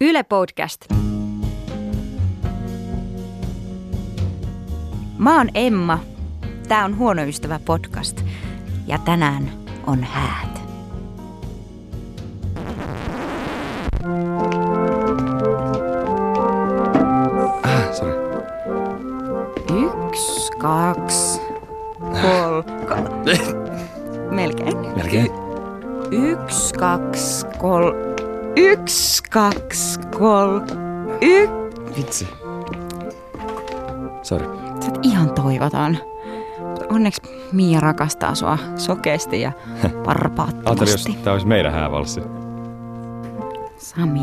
Yle Podcast. Mä oon Emma. Tää on Huono ystävä podcast. Ja tänään on häät. Ah, sorry. Yksi, kaksi, kol... Ka- Melkein. Melkein. Yksi, kaksi, kol... Yksi, kaksi, kol... Y... Vitsi. Sorry. Sä oot ihan toivoton. Onneksi Mia rakastaa sua sokeasti ja Ajattelin, jos tää olisi meidän häävalssi. Sami,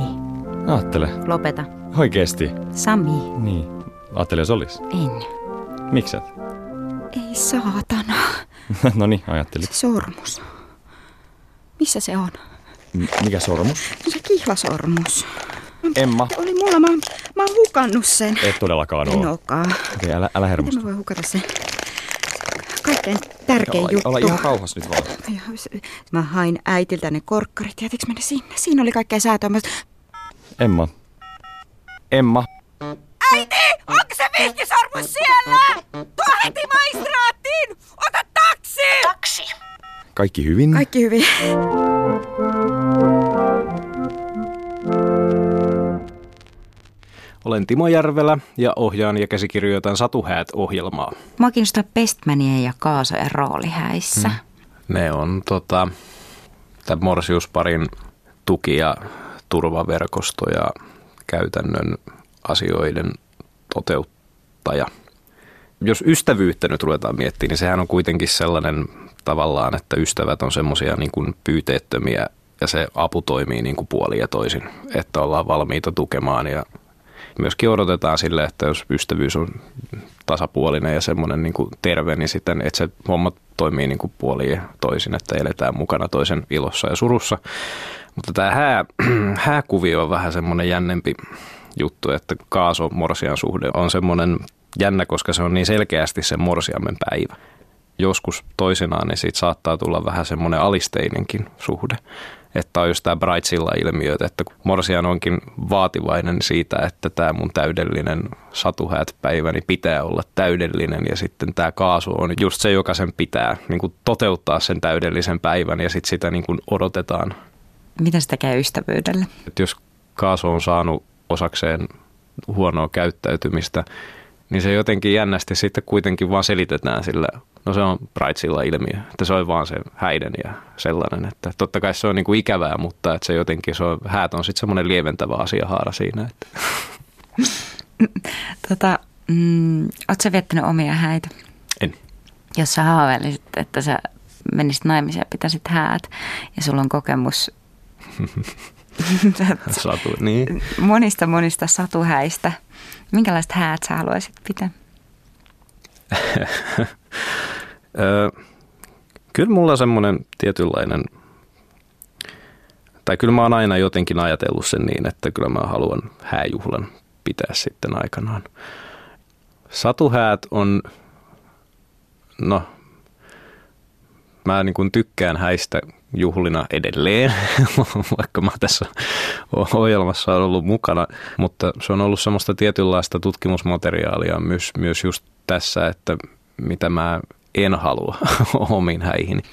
Aattele. lopeta. Oikeesti. Sami, Niin. Ajattelin, jos olis. en. Mikset? Ei saatana. no niin, ajattelin. Se sormus. Missä se on? M- mikä sormus? No se kihlasormus. Emma. Se oli mulla, mä, oon- mä oon hukannut sen. Et todellakaan En oo. ookaan. Okei, älä, älä Miten hermostu. mä voin hukata sen? Kaikkein tärkein Olla, juttu. olla ihan rauhassa nyt vaan. Ja Mä hain äitiltä ne korkkarit. Jätiks mä ne sinne? Siinä oli kaikkea säätöä. Mä... Emma. Emma. Äiti! Onko se vihkisormus siellä? Tuo heti maistraattiin! Ota taksi! Taksi! Kaikki hyvin? Kaikki hyvin. Olen Timo Järvelä ja ohjaan ja käsikirjoitan Satuhäät-ohjelmaa. Mua kiinnostaa Pestmanien ja Kaasojen rooli häissä. Ne on tota, tämän Morsiusparin tuki- ja turvaverkosto ja käytännön asioiden toteuttaja. Jos ystävyyttä nyt ruvetaan miettimään, niin sehän on kuitenkin sellainen tavallaan, että ystävät on semmoisia niin kuin pyyteettömiä ja se apu toimii niin kuin puoli ja toisin, että ollaan valmiita tukemaan ja myöskin odotetaan sille, että jos ystävyys on tasapuolinen ja semmoinen niin kuin terve, niin sitten, että se homma toimii niin kuin puoliin ja toisin, että eletään mukana toisen ilossa ja surussa. Mutta tämä hää, hääkuvio on vähän semmoinen jännempi juttu, että kaaso-morsian suhde on semmoinen jännä, koska se on niin selkeästi se morsiamen päivä. Joskus toisinaan, niin siitä saattaa tulla vähän semmoinen alisteinenkin suhde. Että on just tämä Brightsilla-ilmiö, että kun morsian onkin vaativainen siitä, että tämä mun täydellinen satuhäät-päiväni pitää olla täydellinen ja sitten tämä kaasu on just se, joka sen pitää niin kuin toteuttaa sen täydellisen päivän ja sitten sitä niin kuin odotetaan Miten sitä käy ystävyydelle? että jos kaasu on saanut osakseen huonoa käyttäytymistä, niin se jotenkin jännästi sitten kuitenkin vaan selitetään sillä, no se on Brightsilla ilmiö, että se on vaan se häiden ja sellainen, että totta kai se on niin kuin ikävää, mutta että se jotenkin, se on, häät on sitten semmoinen lieventävä asiahaara siinä, että Tota, mm, oot sä viettänyt omia häitä? en. Jos sä haaveilisit, että sä menisit naimisiin ja pitäisit häät ja sulla on kokemus Satu, niin. monista monista satuhäistä, minkälaiset häät sä haluaisit pitää? Kyllä mulla semmoinen tietynlainen, tai kyllä mä oon aina jotenkin ajatellut sen niin, että kyllä mä haluan hääjuhlan pitää sitten aikanaan. Satuhäät on, no, mä niin kuin tykkään häistä juhlina edelleen, vaikka mä tässä ohjelmassa on ollut mukana, mutta se on ollut semmoista tietynlaista tutkimusmateriaalia myös, myös just tässä, että mitä mä en halua omiin häihin.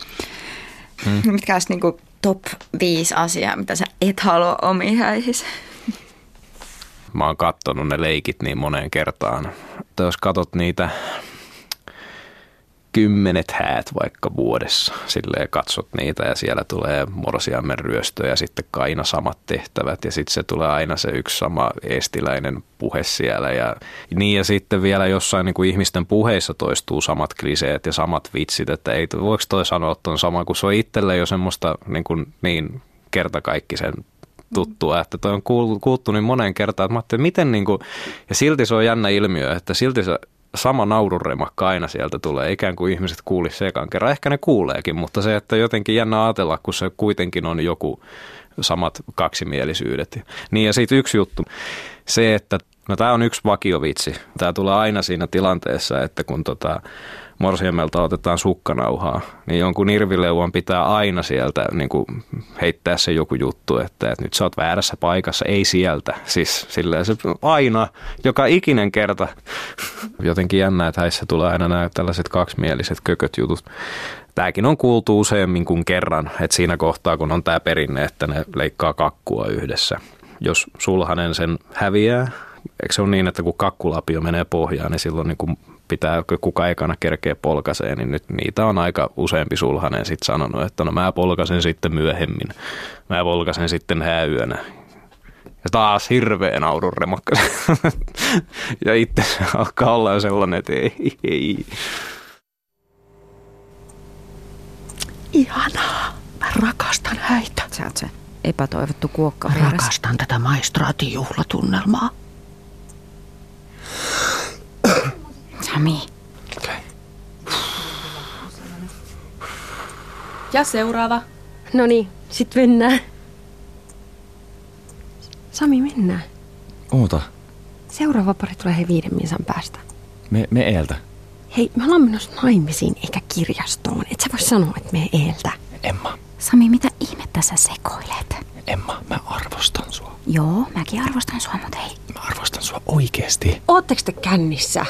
Mm. Mitkä olisi niinku top 5 asiaa, mitä sä et halua omiin häihisi? Mä oon kattonut ne leikit niin moneen kertaan. Että jos katot niitä kymmenet häät vaikka vuodessa, silleen katsot niitä ja siellä tulee morsiamen ryöstö ja sitten aina samat tehtävät. Ja sitten se tulee aina se yksi sama estiläinen puhe siellä ja niin ja sitten vielä jossain niin kuin ihmisten puheissa toistuu samat kliseet ja samat vitsit, että ei, voiko toi sanoa ton sama, kun se on itselle jo semmoista niin, kuin, niin kertakaikkisen tuttua, että toi on kuultu, kuultu niin moneen kertaan, että mä miten niin kuin, ja silti se on jännä ilmiö, että silti se sama naururemakka aina sieltä tulee, ikään kuin ihmiset kuulisi se ekan kerran. Ehkä ne kuuleekin, mutta se, että jotenkin jännä ajatella, kun se kuitenkin on joku samat kaksimielisyydet. Niin ja sitten yksi juttu, se, että No tämä on yksi vakiovitsi. Tämä tulee aina siinä tilanteessa, että kun tota, morsiamelta otetaan sukkanauhaa, niin jonkun irvileuvan pitää aina sieltä niin kuin heittää se joku juttu, että, että nyt sä oot väärässä paikassa, ei sieltä. Siis silleen se aina, joka ikinen kerta. Jotenkin jännä, että häissä tulee aina nämä tällaiset kaksimieliset kököt jutut. Tämäkin on kuultu useammin kuin kerran, että siinä kohtaa, kun on tämä perinne, että ne leikkaa kakkua yhdessä. Jos sulhanen sen häviää, eikö se ole niin, että kun kakkulapio menee pohjaan, niin silloin niin kuin pitää, kuka ekana kerkee polkaseen, niin nyt niitä on aika useampi sulhanen sitten sanonut, että no mä polkasen sitten myöhemmin, mä polkasen sitten hääyönä. Ja taas hirveä naurun remakka. ja itse alkaa olla sellainen, että ei, ei. Ihanaa. Mä rakastan häitä. Sä oot se epätoivottu kuokka Mä rakastan tätä maistraatin juhlatunnelmaa. Sami, Ja seuraava. No niin, sit mennään. Sami, mennään. Oota, Seuraava pari tulee hei viiden minsan päästä. me, me eeltä. Hei, me ollaan menossa naimisiin eikä kirjastoon. Et sä voi sanoa, että me eeltä. Emma, Sami, mitä ihmettä sä sekoilet? Emma, mä arvostan sua. Joo, mäkin arvostan sua, mutta ei. Mä arvostan sua oikeesti. Ootteko te kännissä?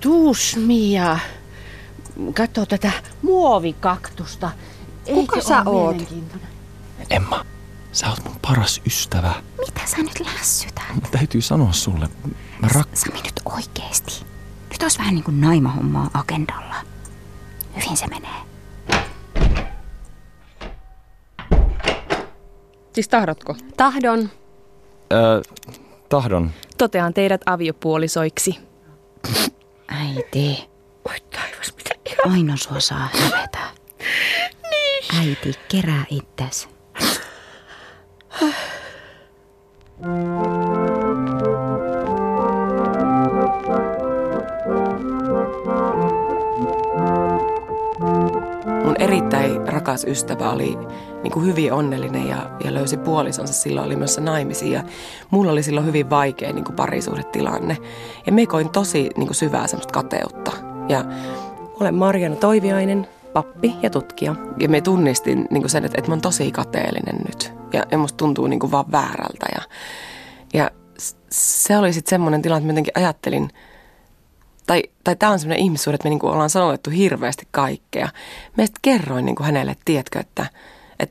Tuus Mia, katso tätä muovikaktusta. Kuka Eikö sä oo oot? Emma, sä oot mun paras ystävä. Mitä sä nyt lässytät? Mun täytyy sanoa sulle, mä rak... Sami nyt oikeesti. Nyt olisi vähän niin kuin naimahommaa agendalla. Hyvin se menee. Siis tahdotko? Tahdon. Öö, tahdon. Totean teidät aviopuolisoiksi. Äiti, Oi taivas, mitä ihan. aina sua saa hävetä. Niin. Äiti, kerää itses. erittäin rakas ystävä oli niin kuin hyvin onnellinen ja, ja löysi puolisonsa silloin oli myös naimisiin. Ja mulla oli silloin hyvin vaikea niin kuin parisuhdetilanne. Ja me koin tosi niin kuin syvää semmoista kateutta. Ja olen Marjana Toiviainen, pappi ja tutkija. Ja me tunnistin niin kuin sen, että, että mä oon tosi kateellinen nyt. Ja, ja musta tuntuu niin kuin vaan väärältä. Ja, ja se oli sitten semmoinen tilanne, että mä jotenkin ajattelin – tai, tai tämä on sellainen ihmissuhde, että me niinku ollaan sanotettu hirveästi kaikkea. Sitten kerroin niinku hänelle, että tiedätkö, että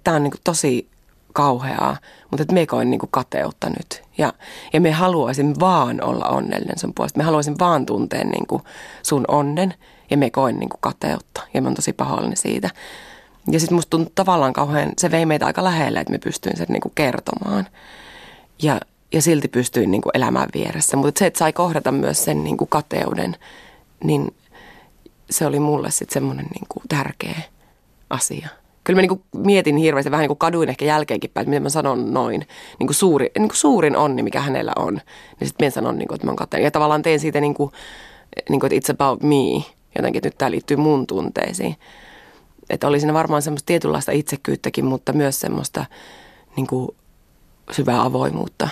tämä on niinku tosi kauheaa, mutta että me koin niinku kateutta nyt. Ja, ja me haluaisin vaan olla onnellinen sun puolesta. Me haluaisin vaan tuntea niinku sun onnen ja me koin niinku kateutta. Ja mä oon tosi pahoillani siitä. Ja sitten musta tuntui tavallaan kauhean, se vei meitä aika lähelle, että me pystyin sen niinku kertomaan. Ja, ja silti pystyin niin kuin elämään vieressä. Mutta se, että sai kohdata myös sen niin kuin kateuden, niin se oli mulle sitten semmoinen niin tärkeä asia. Kyllä mä niin kuin mietin hirveästi, vähän niin kuin kaduin ehkä jälkeenkin päin, että miten mä sanon noin. Niin kuin, suuri, niin kuin suurin onni, mikä hänellä on, niin sitten mä sanon, niin kuin, että mä oon kateellinen. Ja tavallaan teen siitä niin kuin, niin kuin, että it's about me. Jotenkin, että nyt tämä liittyy mun tunteisiin. Että oli siinä varmaan semmoista tietynlaista itsekyyttäkin, mutta myös semmoista niin kuin, syvää avoimuutta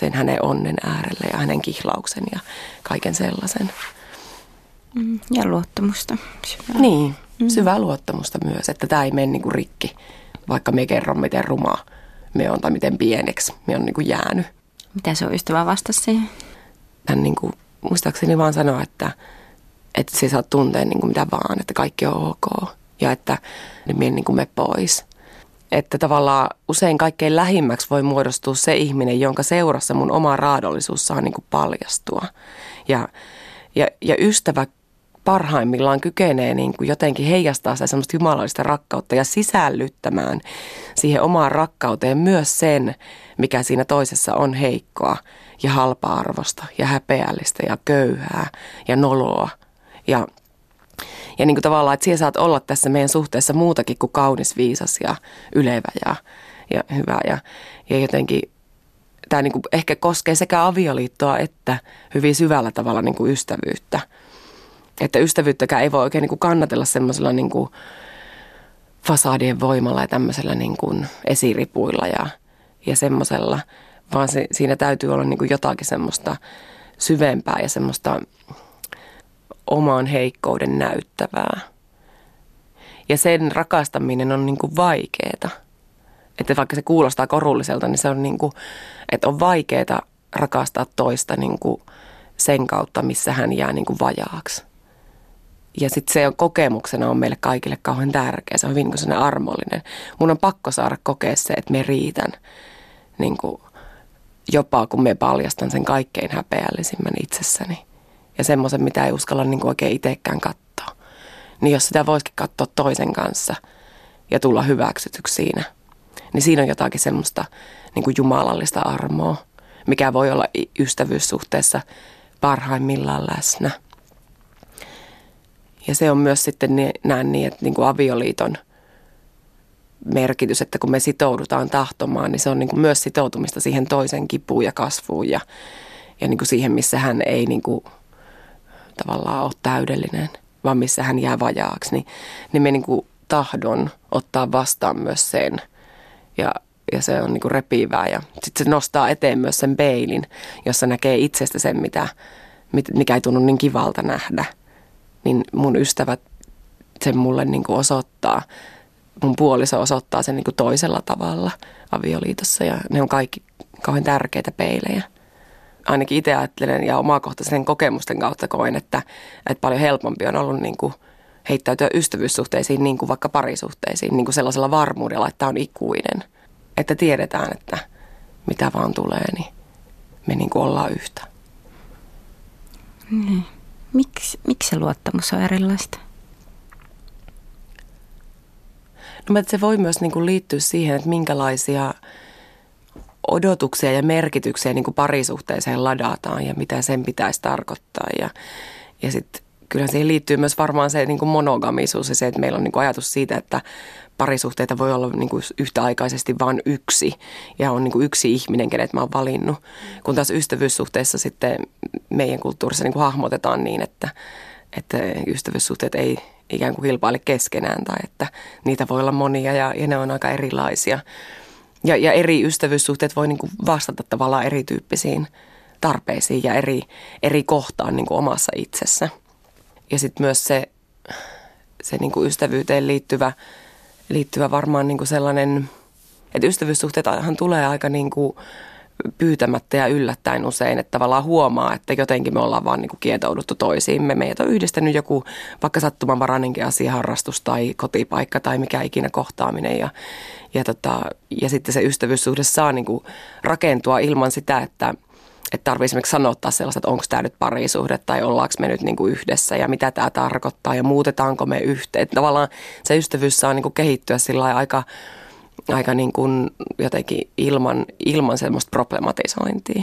sen hänen onnen äärelle ja hänen kihlauksen ja kaiken sellaisen. Ja luottamusta. Syvää. Niin, syvää luottamusta myös, että tämä ei mene niinku rikki, vaikka me kerron miten ruma me on tai miten pieneksi me on niinku jäänyt. Mitä se on ystävä vastasi siihen? Hän niinku, muistaakseni vaan sanoa, että, että se saa tuntea niinku mitä vaan, että kaikki on ok ja että ne mie niinku me pois. Että tavallaan usein kaikkein lähimmäksi voi muodostua se ihminen, jonka seurassa mun oma raadollisuus saa niinku paljastua. Ja, ja, ja ystävä parhaimmillaan kykenee niin kuin jotenkin heijastaa sitä semmoista jumalallista rakkautta ja sisällyttämään siihen omaan rakkauteen myös sen, mikä siinä toisessa on heikkoa ja halpa-arvosta ja häpeällistä ja köyhää ja noloa. Ja, ja niin kuin tavallaan, että siellä saat olla tässä meidän suhteessa muutakin kuin kaunis, viisas ja ylevä ja, ja hyvä. Ja, ja jotenkin tämä niin kuin ehkä koskee sekä avioliittoa että hyvin syvällä tavalla niin kuin ystävyyttä. Että ystävyyttäkään ei voi oikein niin kuin kannatella semmoisella niin kuin fasadien voimalla ja tämmöisellä niin kuin esiripuilla ja, ja semmoisella, vaan se, siinä täytyy olla niin kuin jotakin semmoista syvempää ja semmoista oman heikkouden näyttävää. Ja sen rakastaminen on niin kuin vaikeeta. Että vaikka se kuulostaa korulliselta, niin se on niin kuin, että on vaikeeta rakastaa toista niin kuin sen kautta, missä hän jää niin kuin vajaaksi. Ja sitten se on kokemuksena on meille kaikille kauhean tärkeä. Se on hyvin niin armollinen. Mun on pakko saada kokea se, että me riitän. Niin kuin jopa kun me paljastan sen kaikkein häpeällisimmän itsessäni. Ja semmoisen, mitä ei uskalla niin kuin oikein itsekään katsoa. Niin jos sitä voisikin katsoa toisen kanssa ja tulla hyväksytyksi siinä, niin siinä on jotakin semmoista niin kuin jumalallista armoa, mikä voi olla ystävyyssuhteessa parhaimmillaan läsnä. Ja se on myös sitten näen niin, että niin kuin avioliiton merkitys, että kun me sitoudutaan tahtomaan, niin se on niin kuin myös sitoutumista siihen toisen kipuun ja kasvuun ja, ja niin kuin siihen, missä hän ei niin kuin tavallaan ole täydellinen, vaan missä hän jää vajaaksi. Niin, niin me niin kuin tahdon ottaa vastaan myös sen ja, ja se on niin kuin repivää ja sitten se nostaa eteen myös sen peilin, jossa näkee itsestä sen, mitä, mikä ei tunnu niin kivalta nähdä – niin mun ystävät sen mulle niin kuin osoittaa. Mun puoliso osoittaa sen niin kuin toisella tavalla avioliitossa ja ne on kaikki kauhean tärkeitä peilejä. Ainakin itse ajattelen ja omakohtaisen kokemusten kautta koen, että, että paljon helpompi on ollut niin kuin heittäytyä ystävyyssuhteisiin niin kuin vaikka parisuhteisiin niin kuin sellaisella varmuudella, että on ikuinen. Että tiedetään, että mitä vaan tulee, niin me niin kuin ollaan yhtä. Mm. Miksi, miksi se luottamus on erilaista? No, se voi myös niin kuin liittyä siihen, että minkälaisia odotuksia ja merkityksiä niin kuin parisuhteeseen ladataan ja mitä sen pitäisi tarkoittaa. Ja, ja sitten kyllä siihen liittyy myös varmaan se niin kuin monogamisuus ja se, että meillä on niin kuin ajatus siitä, että parisuhteita voi olla niin kuin yhtäaikaisesti vain yksi ja on niin kuin yksi ihminen, kenet mä oon valinnut. Kun taas ystävyyssuhteessa sitten meidän kulttuurissa niin kuin hahmotetaan niin, että, että ystävyyssuhteet ei ikään kuin kilpaile keskenään tai että niitä voi olla monia ja, ja ne on aika erilaisia. Ja, ja eri ystävyyssuhteet voi niin kuin vastata tavallaan erityyppisiin tarpeisiin ja eri, eri kohtaan niin kuin omassa itsessä. Ja sitten myös se, se niin kuin ystävyyteen liittyvä liittyvä varmaan niin kuin sellainen, että ystävyyssuhteethan tulee aika niin kuin pyytämättä ja yllättäen usein, että tavallaan huomaa, että jotenkin me ollaan vaan niin kuin kietouduttu toisiimme. Meitä on yhdistänyt joku vaikka sattumanvarainenkin asia, harrastus tai kotipaikka tai mikä ikinä kohtaaminen ja, ja, tota, ja sitten se ystävyyssuhde saa niin kuin rakentua ilman sitä, että – että tarvii esimerkiksi sanottaa sellaista, että onko tämä nyt parisuhde tai ollaanko me nyt niin kuin yhdessä ja mitä tämä tarkoittaa ja muutetaanko me yhteen. Tavallaan se ystävyys saa niin kuin kehittyä sillä aika, aika niin kuin jotenkin ilman, ilman semmoista problematisointia.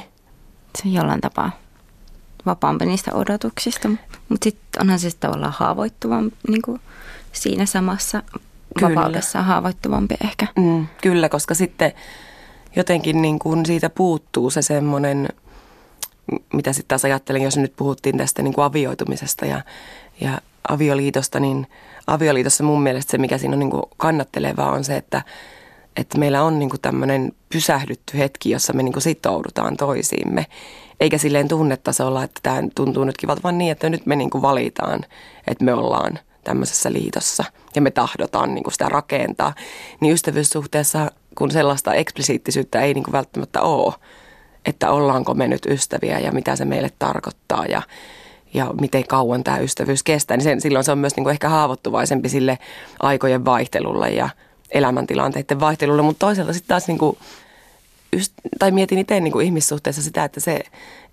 Se on jollain tapaa vapaampi niistä odotuksista, mutta sitten onhan se tavallaan haavoittuvampi niin kuin siinä samassa Kyllä. vapaudessa haavoittuvampi ehkä. Mm, kyllä, koska sitten jotenkin niin kuin siitä puuttuu se semmoinen – mitä sitten taas ajattelin, jos nyt puhuttiin tästä niin kuin avioitumisesta ja, ja avioliitosta, niin avioliitossa mun mielestä se, mikä siinä on niin kuin kannattelevaa, on se, että, että meillä on niin tämmöinen pysähdytty hetki, jossa me niin sitoudutaan toisiimme. Eikä silleen tunnetasolla, että tämä tuntuu nyt kivalta, vaan niin, että nyt me niin valitaan, että me ollaan tämmöisessä liitossa ja me tahdotaan niin sitä rakentaa. Niin ystävyyssuhteessa, kun sellaista eksplisiittisyyttä ei niin välttämättä ole, että ollaanko me nyt ystäviä ja mitä se meille tarkoittaa ja, ja miten kauan tämä ystävyys kestää. Niin sen, silloin se on myös niin ehkä haavoittuvaisempi sille aikojen vaihtelulle ja elämäntilanteiden vaihtelulle, mutta toisaalta sitten taas niin kuin, just, tai mietin itse niin ihmissuhteessa sitä, että se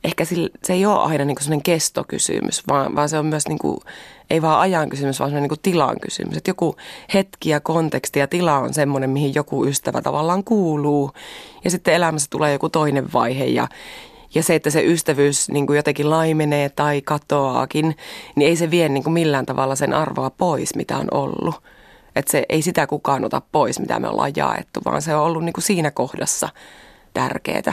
ehkä sille, se ei ole aina niin kuin kestokysymys, vaan, vaan se on myös niin kuin, ei vaan ajan kysymys, vaan niin kuin tilan kysymys. Että joku hetki ja konteksti ja tila on semmoinen, mihin joku ystävä tavallaan kuuluu. Ja sitten elämässä tulee joku toinen vaihe ja, ja se, että se ystävyys niin kuin jotenkin laimenee tai katoaakin, niin ei se vie niin kuin millään tavalla sen arvoa pois, mitä on ollut. Että se ei sitä kukaan ota pois, mitä me ollaan jaettu, vaan se on ollut niin kuin siinä kohdassa tärkeää.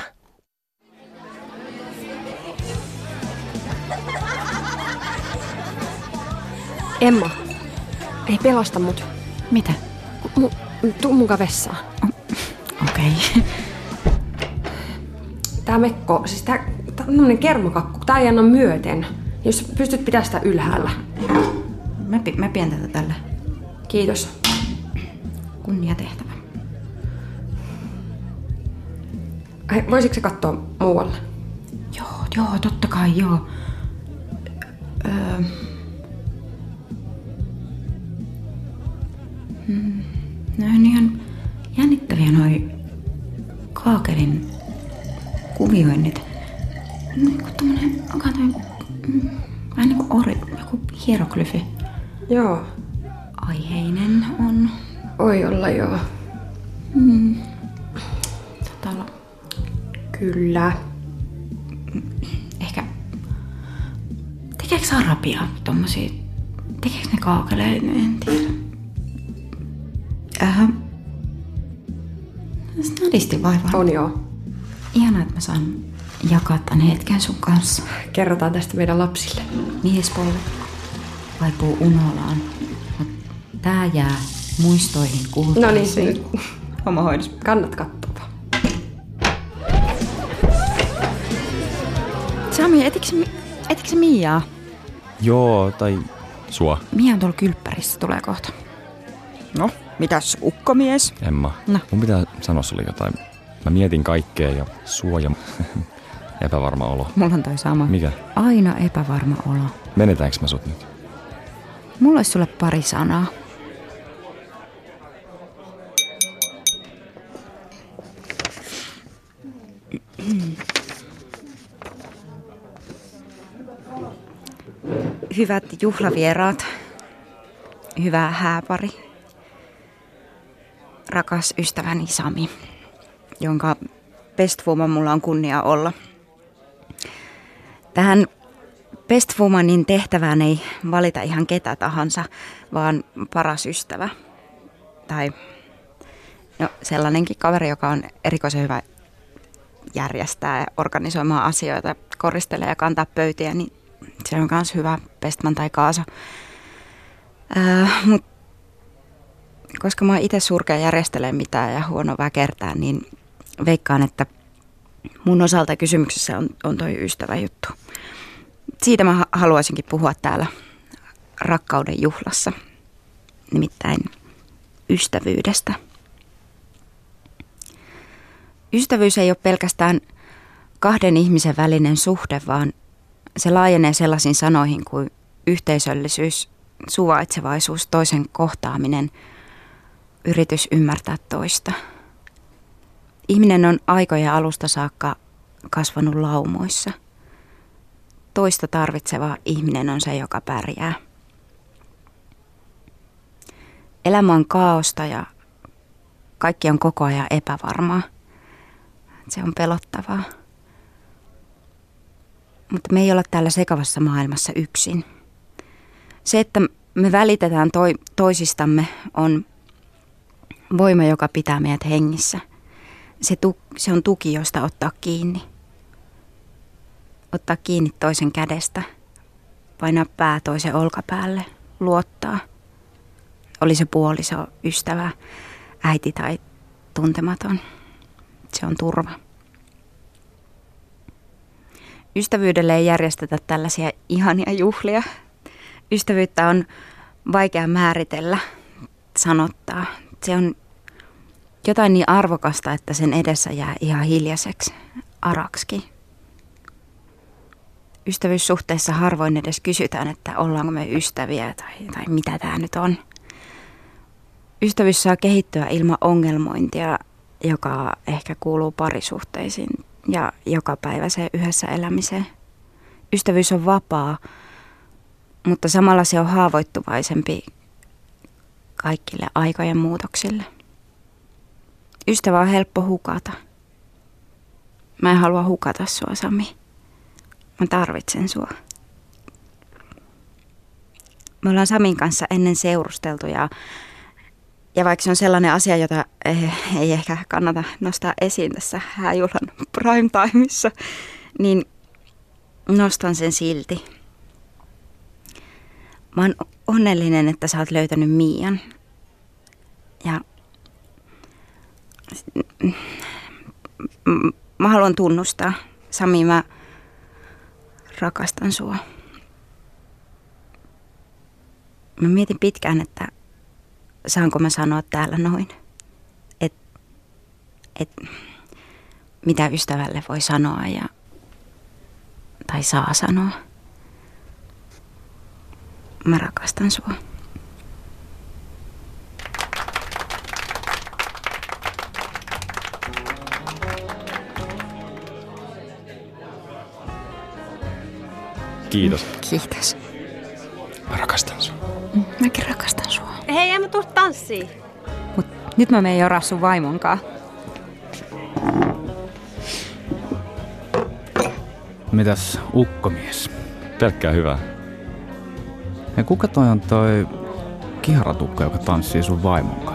Emma, ei pelasta mut. Mitä? Mu, tuu mukaan vessaan. Okei. Okay. tää mekko, siis tää, tää on tämmönen kermokakku, tää ei anna myöten. Jos pystyt pitää sitä ylhäällä. Mä, pi- mä pidän tätä tällä. Kiitos. Kunniatehtävä. Ai, voisitko se katsoa muualle? Joo, joo, totta kai joo. Öö. Mm, No on ihan jännittäviä noi kaakelin kuvioinnit. Niin kuin tommonen, onko toi, mm, vähän niin kuin ori, joku hieroglyfi. Joo. Aiheinen on. Voi olla joo. Mm. Olla Kyllä. ehkä... Tekeekö arabia tommosia... Tekeekö ne kaakeleita? En tiedä. Äh. Snadisti vaivaa. On joo. Ihanaa, että mä saan jakaa tän hetken sun kanssa. Kerrotaan tästä meidän lapsille. Miespolvet vaipuu unolaan. Tää jää muistoihin No kultaisiin. niin, nyt Oma hoidos. kannat katsoa. Sami, etikö, etikö Miaa? Joo, tai sua, Mia on tuolla kylppärissä, tulee kohta. No, mitäs ukkomies? Emma. No. Mun pitää sanoa sulle jotain. Mä mietin kaikkea ja suoja... Epävarma olo. Mulla on toi sama. Mikä? Aina epävarma olo. Menetäänkö mä sut nyt? Mulla olisi sulle pari sanaa. Hyvät juhlavieraat, hyvä hääpari, rakas ystäväni Sami, jonka bestwoman mulla on kunnia olla. Tähän bestwomanin tehtävään ei valita ihan ketä tahansa, vaan paras ystävä. Tai no, sellainenkin kaveri, joka on erikoisen hyvä järjestää ja organisoimaan asioita, koristelee ja kantaa pöytiä, niin se on myös hyvä bestman tai kaasa. Ää, mut, koska mä itse surkea järjestelee mitään ja huono väkertää, niin veikkaan, että mun osalta kysymyksessä on, on toi ystävä juttu. Siitä mä ha- haluaisinkin puhua täällä rakkauden juhlassa, nimittäin ystävyydestä. Ystävyys ei ole pelkästään kahden ihmisen välinen suhde, vaan se laajenee sellaisiin sanoihin kuin yhteisöllisyys, suvaitsevaisuus, toisen kohtaaminen, yritys ymmärtää toista. Ihminen on aikojen alusta saakka kasvanut laumoissa. Toista tarvitseva ihminen on se, joka pärjää. Elämä on kaaosta ja kaikki on koko ajan epävarmaa. Se on pelottavaa. Mutta me ei olla täällä sekavassa maailmassa yksin. Se, että me välitetään toi, toisistamme, on voima, joka pitää meidät hengissä. Se, tu, se on tuki, josta ottaa kiinni. Ottaa kiinni toisen kädestä, painaa pää toisen olkapäälle, luottaa. Oli se puoliso, ystävä, äiti tai tuntematon. Se on turva. Ystävyydelle ei järjestetä tällaisia ihania juhlia. Ystävyyttä on vaikea määritellä, sanottaa. Se on jotain niin arvokasta, että sen edessä jää ihan hiljaiseksi, araksi. Ystävyyssuhteessa harvoin edes kysytään, että ollaanko me ystäviä tai, tai mitä tämä nyt on. Ystävyys saa kehittyä ilman ongelmointia, joka ehkä kuuluu parisuhteisiin ja joka päivä se yhdessä elämiseen. Ystävyys on vapaa, mutta samalla se on haavoittuvaisempi kaikille aikojen muutoksille. Ystävä on helppo hukata. Mä en halua hukata sua, Sami. Mä tarvitsen sua. Me ollaan Samin kanssa ennen seurusteltu ja, ja vaikka se on sellainen asia, jota eh, ei ehkä kannata nostaa esiin tässä hääjuhlan prime timeissa, niin nostan sen silti. Mä oon onnellinen, että sä oot löytänyt Mian. Ja mä haluan tunnustaa. Sami, mä rakastan sua. Mä mietin pitkään, että saanko mä sanoa täällä noin. Et, et, mitä ystävälle voi sanoa ja, tai saa sanoa. Mä rakastan sua. Kiitos. Kiitos. Mä rakastan sua. Mäkin rakastan sua. Hei, en mä tuu tanssiin. Mut nyt mä menen joraa sun vaimonkaan. Mitäs ukkomies? Pelkkää hyvää. Ja kuka toi on toi kiharatukka, joka tanssii sun vaimon kanssa?